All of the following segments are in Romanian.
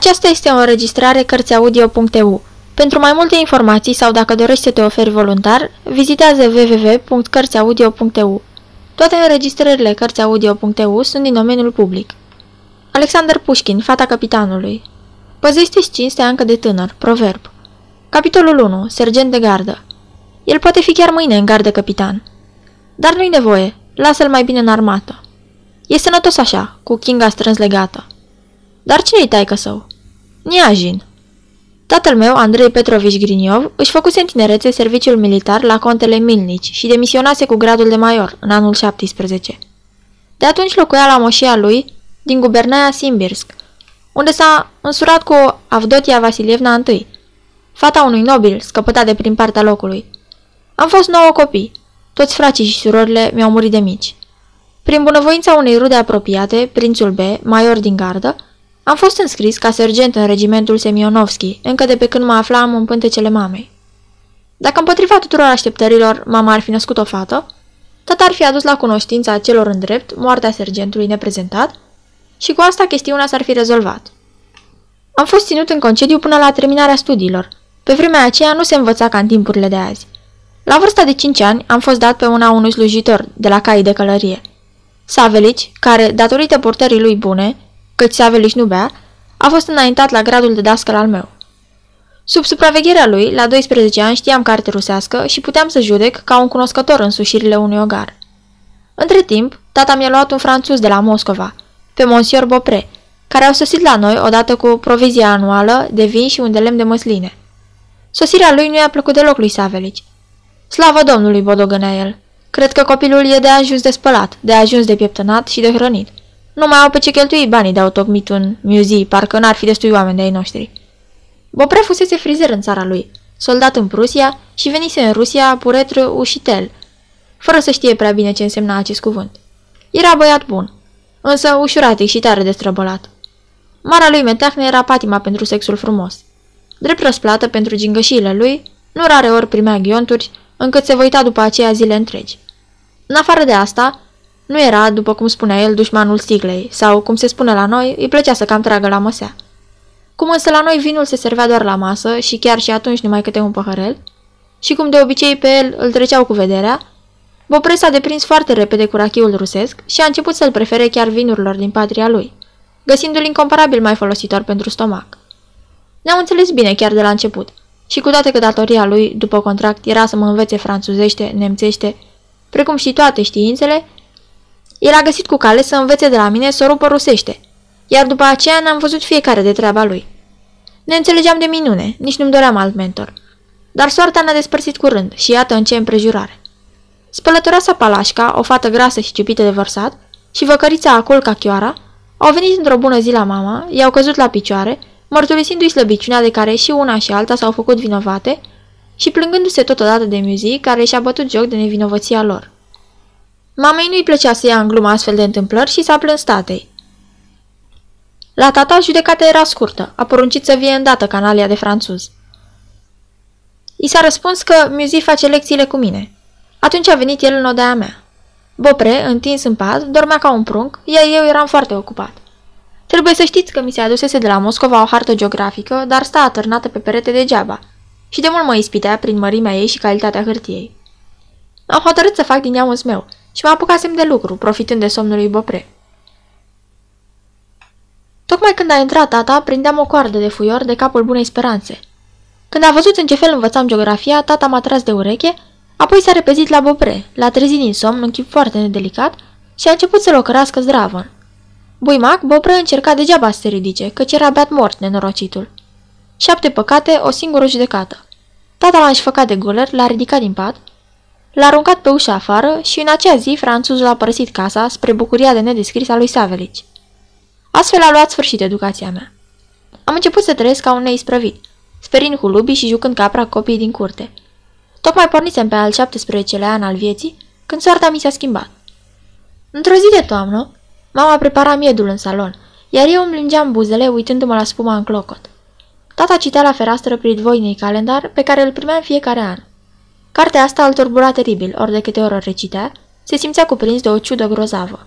Aceasta este o înregistrare Cărțiaudio.eu. Pentru mai multe informații sau dacă dorești să te oferi voluntar, vizitează www.cărțiaudio.eu. Toate înregistrările Cărțiaudio.eu sunt din domeniul public. Alexander Pușkin, fata capitanului. Păzește-ți cinstea încă de tânăr. Proverb. Capitolul 1. Sergent de gardă. El poate fi chiar mâine în gardă capitan. Dar nu-i nevoie. Lasă-l mai bine în armată. E sănătos așa, cu chinga strâns legată. Dar cine-i taică său? Niajin. Tatăl meu, Andrei Petrovici Griniov, își făcuse în tinerețe serviciul militar la contele Milnici și demisionase cu gradul de major în anul 17. De atunci locuia la moșia lui din gubernaia Simbirsk, unde s-a însurat cu Avdotia Vasilievna I, fata unui nobil scăpătat de prin partea locului. Am fost nouă copii. Toți fracii și surorile mi-au murit de mici. Prin bunăvoința unei rude apropiate, prințul B, major din gardă, am fost înscris ca sergent în regimentul Semionovski, încă de pe când mă aflam în pântecele mamei. Dacă împotriva tuturor așteptărilor mama ar fi născut o fată, tot ar fi adus la cunoștința celor în drept moartea sergentului neprezentat și cu asta chestiunea s-ar fi rezolvat. Am fost ținut în concediu până la terminarea studiilor. Pe vremea aceea nu se învăța ca în timpurile de azi. La vârsta de 5 ani am fost dat pe una unui slujitor de la cai de călărie. Savelici, care, datorită portării lui bune, căci Savelici nu bea, a fost înaintat la gradul de dascăl al meu. Sub supravegherea lui, la 12 ani știam carte rusească și puteam să judec ca un cunoscător în sușirile unui ogar. Între timp, tata mi-a luat un franțuz de la Moscova, pe Monsieur Bopre, care au sosit la noi odată cu provizia anuală de vin și un de lemn de măsline. Sosirea lui nu i-a plăcut deloc lui Savelici. Slavă Domnului, bodogânea el! Cred că copilul e de ajuns de spălat, de ajuns de pieptănat și de hrănit. Nu mai au pe ce cheltui banii de-au tocmit un muzi, parcă n-ar fi destui oameni de ai noștri. Bopre fusese frizer în țara lui, soldat în Prusia și venise în Rusia puretru ușitel, fără să știe prea bine ce însemna acest cuvânt. Era băiat bun, însă ușuratic și tare de străbălat. Marea lui meteahnă era patima pentru sexul frumos. Drept răsplată pentru gingășiile lui, nu rare ori primea ghionturi, încât se văita după aceea zile întregi. În afară de asta, nu era, după cum spunea el, dușmanul stiglei, sau, cum se spune la noi, îi plăcea să cam tragă la măsea. Cum însă la noi vinul se servea doar la masă și chiar și atunci numai câte un păhărel, și cum de obicei pe el îl treceau cu vederea, Bopre s-a deprins foarte repede cu rachiul rusesc și a început să-l prefere chiar vinurilor din patria lui, găsindu-l incomparabil mai folositor pentru stomac. Ne-am înțeles bine chiar de la început și cu toate că datoria lui, după contract, era să mă învețe franțuzește, nemțește, precum și toate științele, el a găsit cu cale să învețe de la mine să rupă rusește, iar după aceea ne-am văzut fiecare de treaba lui. Ne înțelegeam de minune, nici nu-mi doream alt mentor. Dar soarta ne-a despărțit curând și iată în ce împrejurare. Spălătoreasa Palașca, o fată grasă și ciupită de vărsat, și văcărița Acolca Chioara, au venit într-o bună zi la mama, i-au căzut la picioare, mărturisindu-i slăbiciunea de care și una și alta s-au făcut vinovate și plângându-se totodată de muzic care și-a bătut joc de nevinovăția lor. Mamei nu-i plăcea să ia în glumă astfel de întâmplări și s-a plâns tatei. La tata, judecata era scurtă, a poruncit să vie îndată canalia de franțuz. I s-a răspuns că Muzi face lecțiile cu mine. Atunci a venit el în odaia mea. Bopre, întins în pat, dormea ca un prunc, iar eu eram foarte ocupat. Trebuie să știți că mi se adusese de la Moscova o hartă geografică, dar sta atârnată pe perete degeaba și de mult mă ispitea prin mărimea ei și calitatea hârtiei. Am hotărât să fac din ea un smeu și mă apucasem de lucru, profitând de somnul lui Bopre. Tocmai când a intrat tata, prindeam o coardă de fuior de capul bunei speranțe. Când a văzut în ce fel învățam geografia, tata m-a tras de ureche, apoi s-a repezit la Bopre, l-a trezit din somn în chip foarte nedelicat și a început să-l ocărască zdravă. Buimac, Bopre încerca degeaba să se ridice, căci era beat mort nenorocitul. Șapte păcate, o singură judecată. Tata l-a înșfăcat de guler, l-a ridicat din pat, l-a aruncat pe ușa afară și în acea zi franțuzul a părăsit casa spre bucuria de nedescris a lui Savelici. Astfel a luat sfârșit educația mea. Am început să trăiesc ca un neisprăvit, sperind cu lubii și jucând capra copiii din curte. Tocmai pornisem pe al 17-lea an al vieții, când soarta mi s-a schimbat. Într-o zi de toamnă, mama prepara miedul în salon, iar eu îmi lingeam buzele uitându-mă la spuma în clocot. Tata citea la fereastră pridvoinei calendar pe care îl primeam fiecare an. Cartea asta îl turbura teribil, ori de câte ori o recitea, se simțea cuprins de o ciudă grozavă.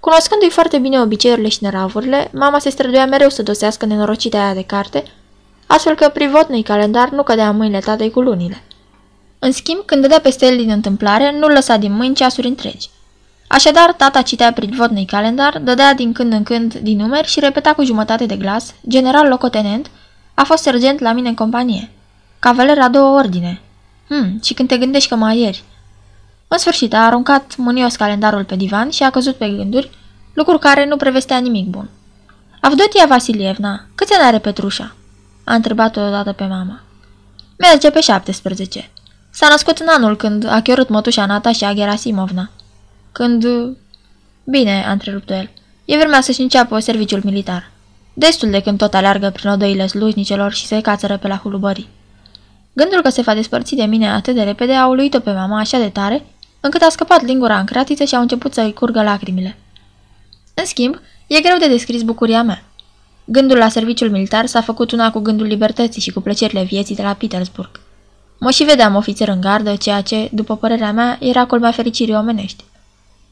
Cunoscându-i foarte bine obiceiurile și neravurile, mama se străduia mereu să dosească nenorocitea aia de carte, astfel că privotnei calendar nu cădea în mâinile tatei cu lunile. În schimb, când dădea peste el din întâmplare, nu lăsa din mâini ceasuri întregi. Așadar, tata citea privotnei calendar, dădea din când în când din numeri și repeta cu jumătate de glas, general locotenent, a fost sergent la mine în companie. Cavaler a două ordine. Hmm, și când te gândești că mai ieri. În sfârșit, a aruncat mânios calendarul pe divan și a căzut pe gânduri, lucru care nu prevestea nimic bun. Avdotia Vasilievna, câți ani are Petrușa? A întrebat-o odată pe mama. Merge pe 17. S-a născut în anul când a chiorât mătușa Natasha Gerasimovna. Când... Bine, a întrerupt el. E vremea să-și înceapă serviciul militar. Destul de când tot aleargă prin odăile slujnicelor și se cațără pe la hulubării. Gândul că se va despărți de mine atât de repede a uluit-o pe mama așa de tare, încât a scăpat lingura în cratiță și au început să-i curgă lacrimile. În schimb, e greu de descris bucuria mea. Gândul la serviciul militar s-a făcut una cu gândul libertății și cu plăcerile vieții de la Petersburg. Mă și vedeam ofițer în gardă, ceea ce, după părerea mea, era colmea fericirii omenești.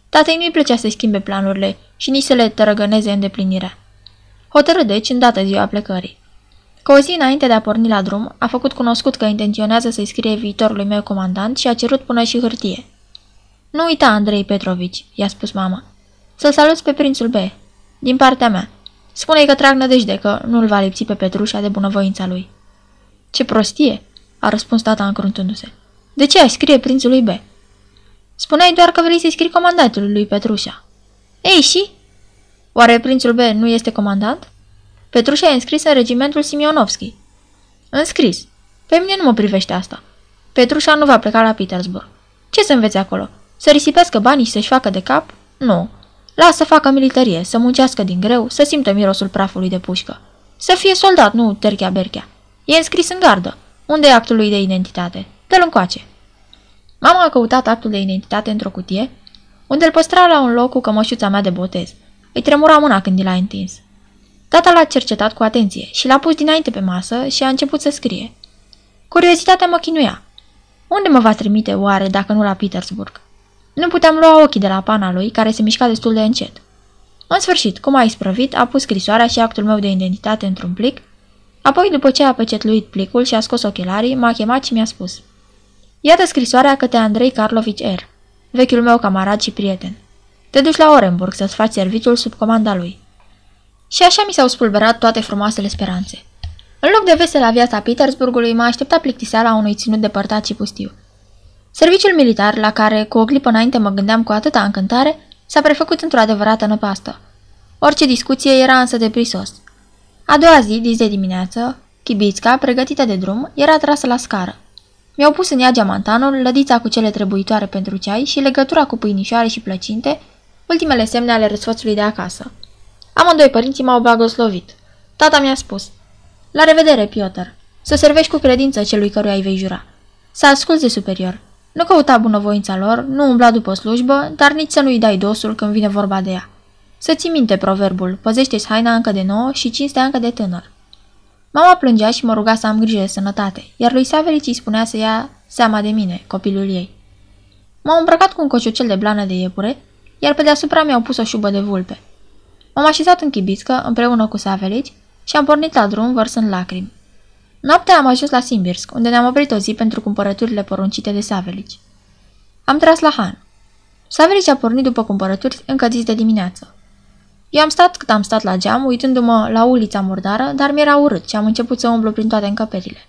Tatei nu-i plăcea să schimbe planurile și nici să le tărăgăneze îndeplinirea. Hotărâ deci îndată ziua plecării. Cu o zi înainte de a porni la drum, a făcut cunoscut că intenționează să-i scrie viitorului meu comandant și a cerut până și hârtie. Nu uita, Andrei Petrovici, i-a spus mama. Să-l saluți pe prințul B. Din partea mea. Spune-i că trag nădejde că nu-l va lipsi pe Petrușa de bunăvoința lui. Ce prostie, a răspuns tata încruntându-se. De ce ai scrie prințului B? Spuneai doar că vrei să-i scrii comandantului lui Petrușa. Ei, și? Oare prințul B nu este comandant? Petrușa e înscris în regimentul Simionovski. Înscris. Pe mine nu mă privește asta. Petrușa nu va pleca la Petersburg. Ce să înveți acolo? Să risipească banii și să-și facă de cap? Nu. Lasă să facă militarie, să muncească din greu, să simtă mirosul prafului de pușcă. Să fie soldat, nu terchea-berchea. E înscris în gardă. Unde e actul lui de identitate? Dă-l încoace. Mama a căutat actul de identitate într-o cutie, unde îl păstra la un loc cu cămășuța mea de botez. Îi tremura mâna când l-a întins. Tata l-a cercetat cu atenție și l-a pus dinainte pe masă și a început să scrie. Curiozitatea mă chinuia. Unde mă va trimite oare dacă nu la Petersburg? Nu puteam lua ochii de la pana lui, care se mișca destul de încet. În sfârșit, cum a isprăvit, a pus scrisoarea și actul meu de identitate într-un plic, apoi, după ce a pecetluit plicul și a scos ochelarii, m-a chemat și mi-a spus Iată scrisoarea către Andrei Karlovici R., vechiul meu camarad și prieten. Te duci la Orenburg să-ți faci serviciul sub comanda lui. Și așa mi s-au spulberat toate frumoasele speranțe. În loc de vesela viața Petersburgului, m-a așteptat plictiseala unui ținut depărtat și pustiu. Serviciul militar, la care cu o clipă înainte mă gândeam cu atâta încântare, s-a prefăcut într-o adevărată năpastă. Orice discuție era însă deprisos. A doua zi, dis de dimineață, chibițca, pregătită de drum, era trasă la scară. Mi-au pus în ea geamantanul, lădița cu cele trebuitoare pentru ceai și legătura cu pâinișoare și plăcinte, ultimele semne ale răsfățului de acasă. Amândoi părinții m-au blagoslovit. Tata mi-a spus, La revedere, Piotr, să servești cu credință celui căruia îi vei jura. Să asculți de superior. Nu căuta bunăvoința lor, nu umbla după slujbă, dar nici să nu-i dai dosul când vine vorba de ea. Să ții minte proverbul, păzește-ți haina încă de nouă și cinstea încă de tânăr. Mama plângea și mă ruga să am grijă de sănătate, iar lui Saverici îi spunea să ia seama de mine, copilul ei. M-au îmbrăcat cu un cociucel de blană de iepure, iar pe deasupra mi-au pus o șubă de vulpe. M-am așezat în chibiscă împreună cu Savelici și am pornit la drum vărsând lacrimi. Noaptea am ajuns la Simbirsk, unde ne-am oprit o zi pentru cumpărăturile poruncite de Savelici. Am tras la Han. Savelici a pornit după cumpărături încă zis de dimineață. Eu am stat cât am stat la geam, uitându-mă la ulița murdară, dar mi-era urât și am început să umblu prin toate încăperile.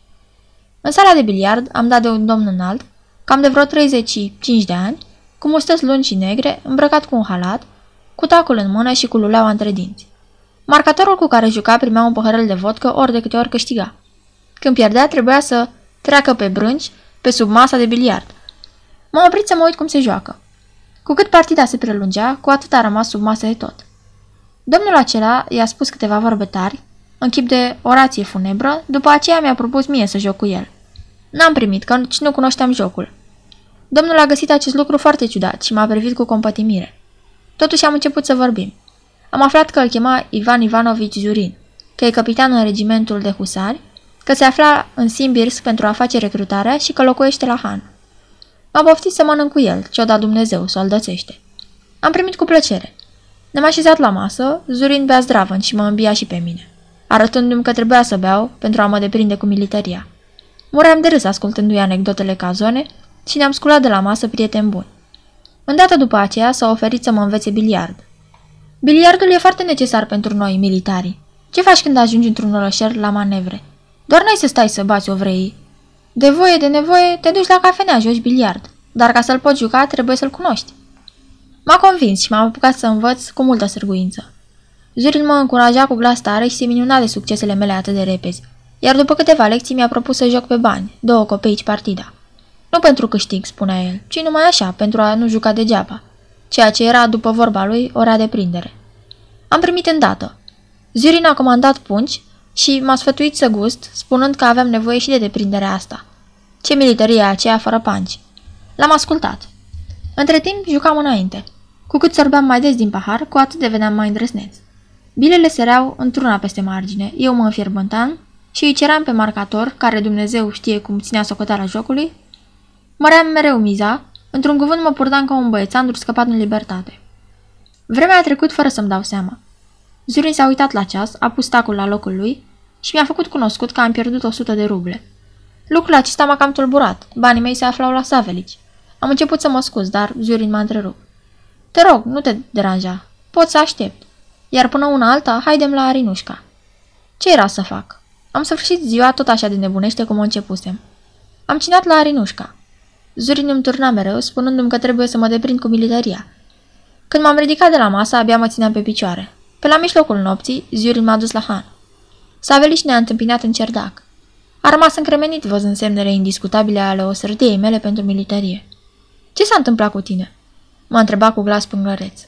În sala de biliard am dat de un domn înalt, cam de vreo 35 de ani, cu mustăți lungi și negre, îmbrăcat cu un halat, cu tacul în mână și cu luleaua între dinți. Marcatorul cu care juca primea un păhărel de vodcă ori de câte ori câștiga. Când pierdea, trebuia să treacă pe brânci, pe sub masa de biliard. M-am oprit să mă uit cum se joacă. Cu cât partida se prelungea, cu atât a rămas sub masă de tot. Domnul acela i-a spus câteva vorbe tari, în chip de orație funebră, după aceea mi-a propus mie să joc cu el. N-am primit, că nu cunoșteam jocul. Domnul a găsit acest lucru foarte ciudat și m-a privit cu compătimire. Totuși am început să vorbim. Am aflat că îl chema Ivan Ivanovici Zurin, că e capitan în regimentul de husari, că se afla în Simbirsk pentru a face recrutarea și că locuiește la Han. M-a poftit să mănânc cu el, ce-o da Dumnezeu, să-l dățește. Am primit cu plăcere. Ne-am așezat la masă, Zurin bea zdravăn și mă îmbia și pe mine, arătându-mi că trebuia să beau pentru a mă deprinde cu militaria. Muream de râs ascultându-i anecdotele cazone și ne-am sculat de la masă prieteni buni. Îndată după aceea s-a oferit să mă învețe biliard. Biliardul e foarte necesar pentru noi, militarii. Ce faci când ajungi într-un orășel la manevre? Doar n-ai să stai să bați ovrei. De voie, de nevoie, te duci la cafenea, joci biliard. Dar ca să-l poți juca, trebuie să-l cunoști. M-a convins și m-am apucat să învăț cu multă sârguință. Zuril mă încuraja cu glas tare și se minuna de succesele mele atât de repezi, iar după câteva lecții mi-a propus să joc pe bani, două copeici partida. Nu pentru câștig, spunea el, ci numai așa, pentru a nu juca degeaba, ceea ce era, după vorba lui, ora de prindere. Am primit îndată. Zurin a comandat punci și m-a sfătuit să gust, spunând că aveam nevoie și de deprinderea asta. Ce militarie aceea fără panci. L-am ascultat. Între timp, jucam înainte. Cu cât sorbeam mai des din pahar, cu atât deveneam mai îndrăsneț. Bilele sereau într-una peste margine, eu mă înfierbântam și îi ceram pe marcator, care Dumnezeu știe cum ținea socoteala jocului, măream mereu miza, într-un cuvânt mă purtam ca un băiețandru scăpat în libertate. Vremea a trecut fără să-mi dau seama. Zurin s-a uitat la ceas, a pus tacul la locul lui și mi-a făcut cunoscut că am pierdut 100 de ruble. Lucrul acesta m-a cam tulburat. Banii mei se aflau la Savelici. Am început să mă scuz, dar Zurin m-a întrerupt. Te rog, nu te deranja. Pot să aștept. Iar până una alta, haidem la Arinușca. Ce era să fac? Am sfârșit ziua tot așa de nebunește cum o începusem. Am cinat la Arinușca. Zurin îmi turna mereu, spunându-mi că trebuie să mă deprind cu militaria. Când m-am ridicat de la masă, abia mă țineam pe picioare. Pe la mijlocul nopții, Zurin m-a dus la Han. Saveliș ne-a întâmpinat în cerdac. A rămas încremenit văzând semnele indiscutabile ale osărdiei mele pentru militarie. Ce s-a întâmplat cu tine?" M-a întrebat cu glas pângăreț.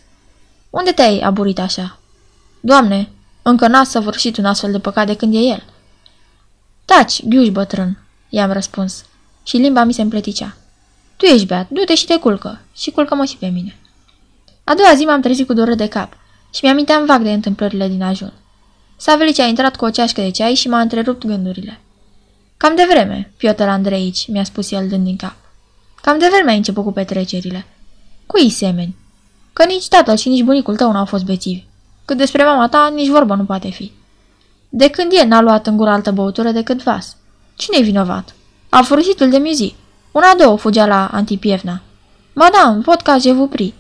Unde te-ai aburit așa?" Doamne, încă n-a săvârșit un astfel de păcat de când e el." Taci, ghiuși bătrân," i-am răspuns. Și limba mi se împleticea. Tu ești beat, du-te și te culcă. Și culcă-mă și pe mine. A doua zi m-am trezit cu durere de cap și mi-aminteam vag de întâmplările din ajun. Savelici a intrat cu o ceașcă de ceai și m-a întrerupt gândurile. Cam de vreme, Piotr Andreici, mi-a spus el dând din cap. Cam de vreme ai început cu petrecerile. Cui semeni? Că nici tatăl și nici bunicul tău n-au fost bețivi. Cât despre mama ta, nici vorbă nu poate fi. De când e n-a luat în gură altă băutură decât vas? Cine-i vinovat? A furusitul de mizi. Una două fugea la Antipievna. Madame, vodka Jevupri.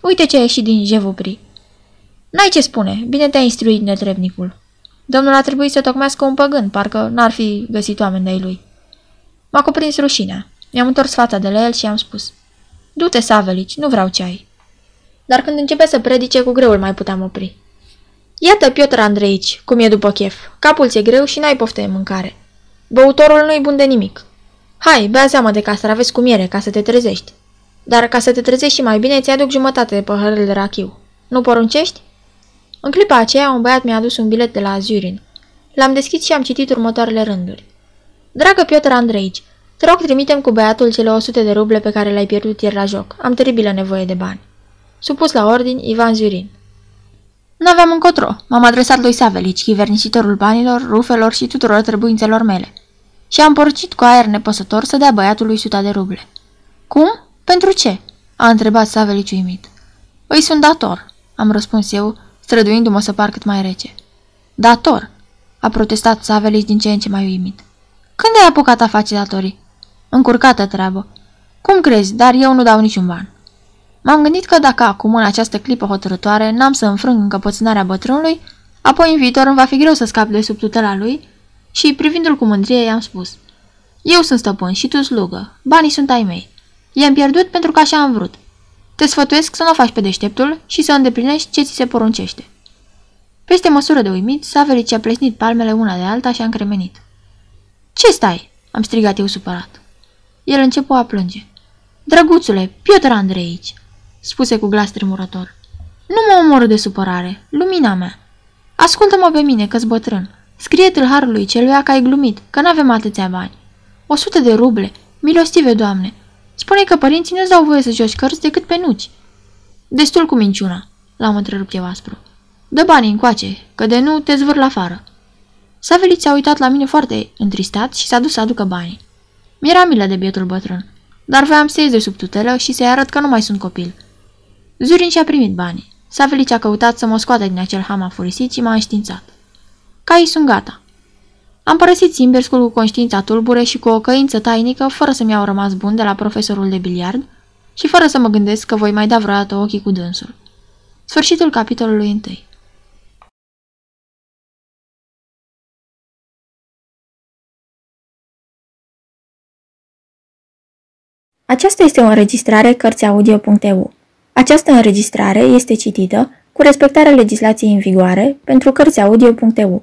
Uite ce a ieșit din Jevupri. N-ai ce spune, bine te-a instruit netrebnicul. Domnul a trebuit să tocmească un păgân, parcă n-ar fi găsit oameni de lui. M-a cuprins rușinea. Mi-am întors fața de la el și i-am spus. Du-te, Savelici, nu vreau ceai. Dar când începe să predice, cu greu îl mai puteam opri. Iată, Piotr Andreici, cum e după chef. Capul ți-e greu și n-ai poftă de mâncare. Băutorul nu-i bun de nimic. Hai, bea seama de castraveți cu miere ca să te trezești. Dar ca să te trezești și mai bine, ți-aduc jumătate de păhărel de rachiu. Nu poruncești? În clipa aceea, un băiat mi-a adus un bilet de la Azurin. L-am deschis și am citit următoarele rânduri. Dragă Piotr Andreici, te rog trimitem cu băiatul cele 100 de ruble pe care le-ai pierdut ieri la joc. Am teribilă nevoie de bani. Supus la ordin, Ivan Zurin. Nu aveam încotro. M-am adresat lui Savelici, chivernicitorul banilor, rufelor și tuturor trebuințelor mele. Și am porcit cu aer nepăsător să dea băiatului suta de ruble. Cum? Pentru ce? A întrebat Savelici uimit. Îi sunt dator, am răspuns eu, străduindu-mă să par cât mai rece. Dator, a protestat Savelici din ce în ce mai uimit. Când ai apucat a face datorii? Încurcată treabă. Cum crezi, dar eu nu dau niciun ban. M-am gândit că dacă acum, în această clipă hotărătoare, n-am să înfrâng încăpățânarea bătrânului, apoi în viitor îmi va fi greu să scap de sub tutela lui și, privindu-l cu mândrie, i-am spus Eu sunt stăpân și tu slugă. Banii sunt ai mei. I-am pierdut pentru că așa am vrut. Te sfătuiesc să nu o faci pe deșteptul și să îndeplinești ce ți se poruncește. Peste măsură de uimit, Saverici a plesnit palmele una de alta și a încremenit. Ce stai?" am strigat eu supărat. El începu a plânge. Drăguțule, Piotr Andreici, spuse cu glas tremurător. Nu mă omor de supărare, lumina mea. Ascultă-mă pe mine, că-s bătrân. Scrie tâlharului celuia că ai glumit, că n-avem atâția bani. O sută de ruble, milostive, doamne. Spune că părinții nu-ți dau voie să joci cărți decât pe nuci. Destul cu minciuna, l-am întrerupt eu aspru. Dă banii încoace, că de nu te zvâr la fară. Savelit s-a uitat la mine foarte întristat și s-a dus să aducă banii. Mi-era milă de bietul bătrân, dar voiam să ies de sub tutelă și să-i arăt că nu mai sunt copil. Zurin și-a primit banii. Savelici a căutat să mă scoată din acel ham afurisit și m-a înștiințat. Caii sunt gata. Am părăsit Simberscul cu conștiința tulbure și cu o căință tainică, fără să-mi au rămas bun de la profesorul de biliard și fără să mă gândesc că voi mai da vreodată ochii cu dânsul. Sfârșitul capitolului 1 Aceasta este o înregistrare Cărțiaudio.eu. Această înregistrare este citită cu respectarea legislației în vigoare pentru Cărțiaudio.eu.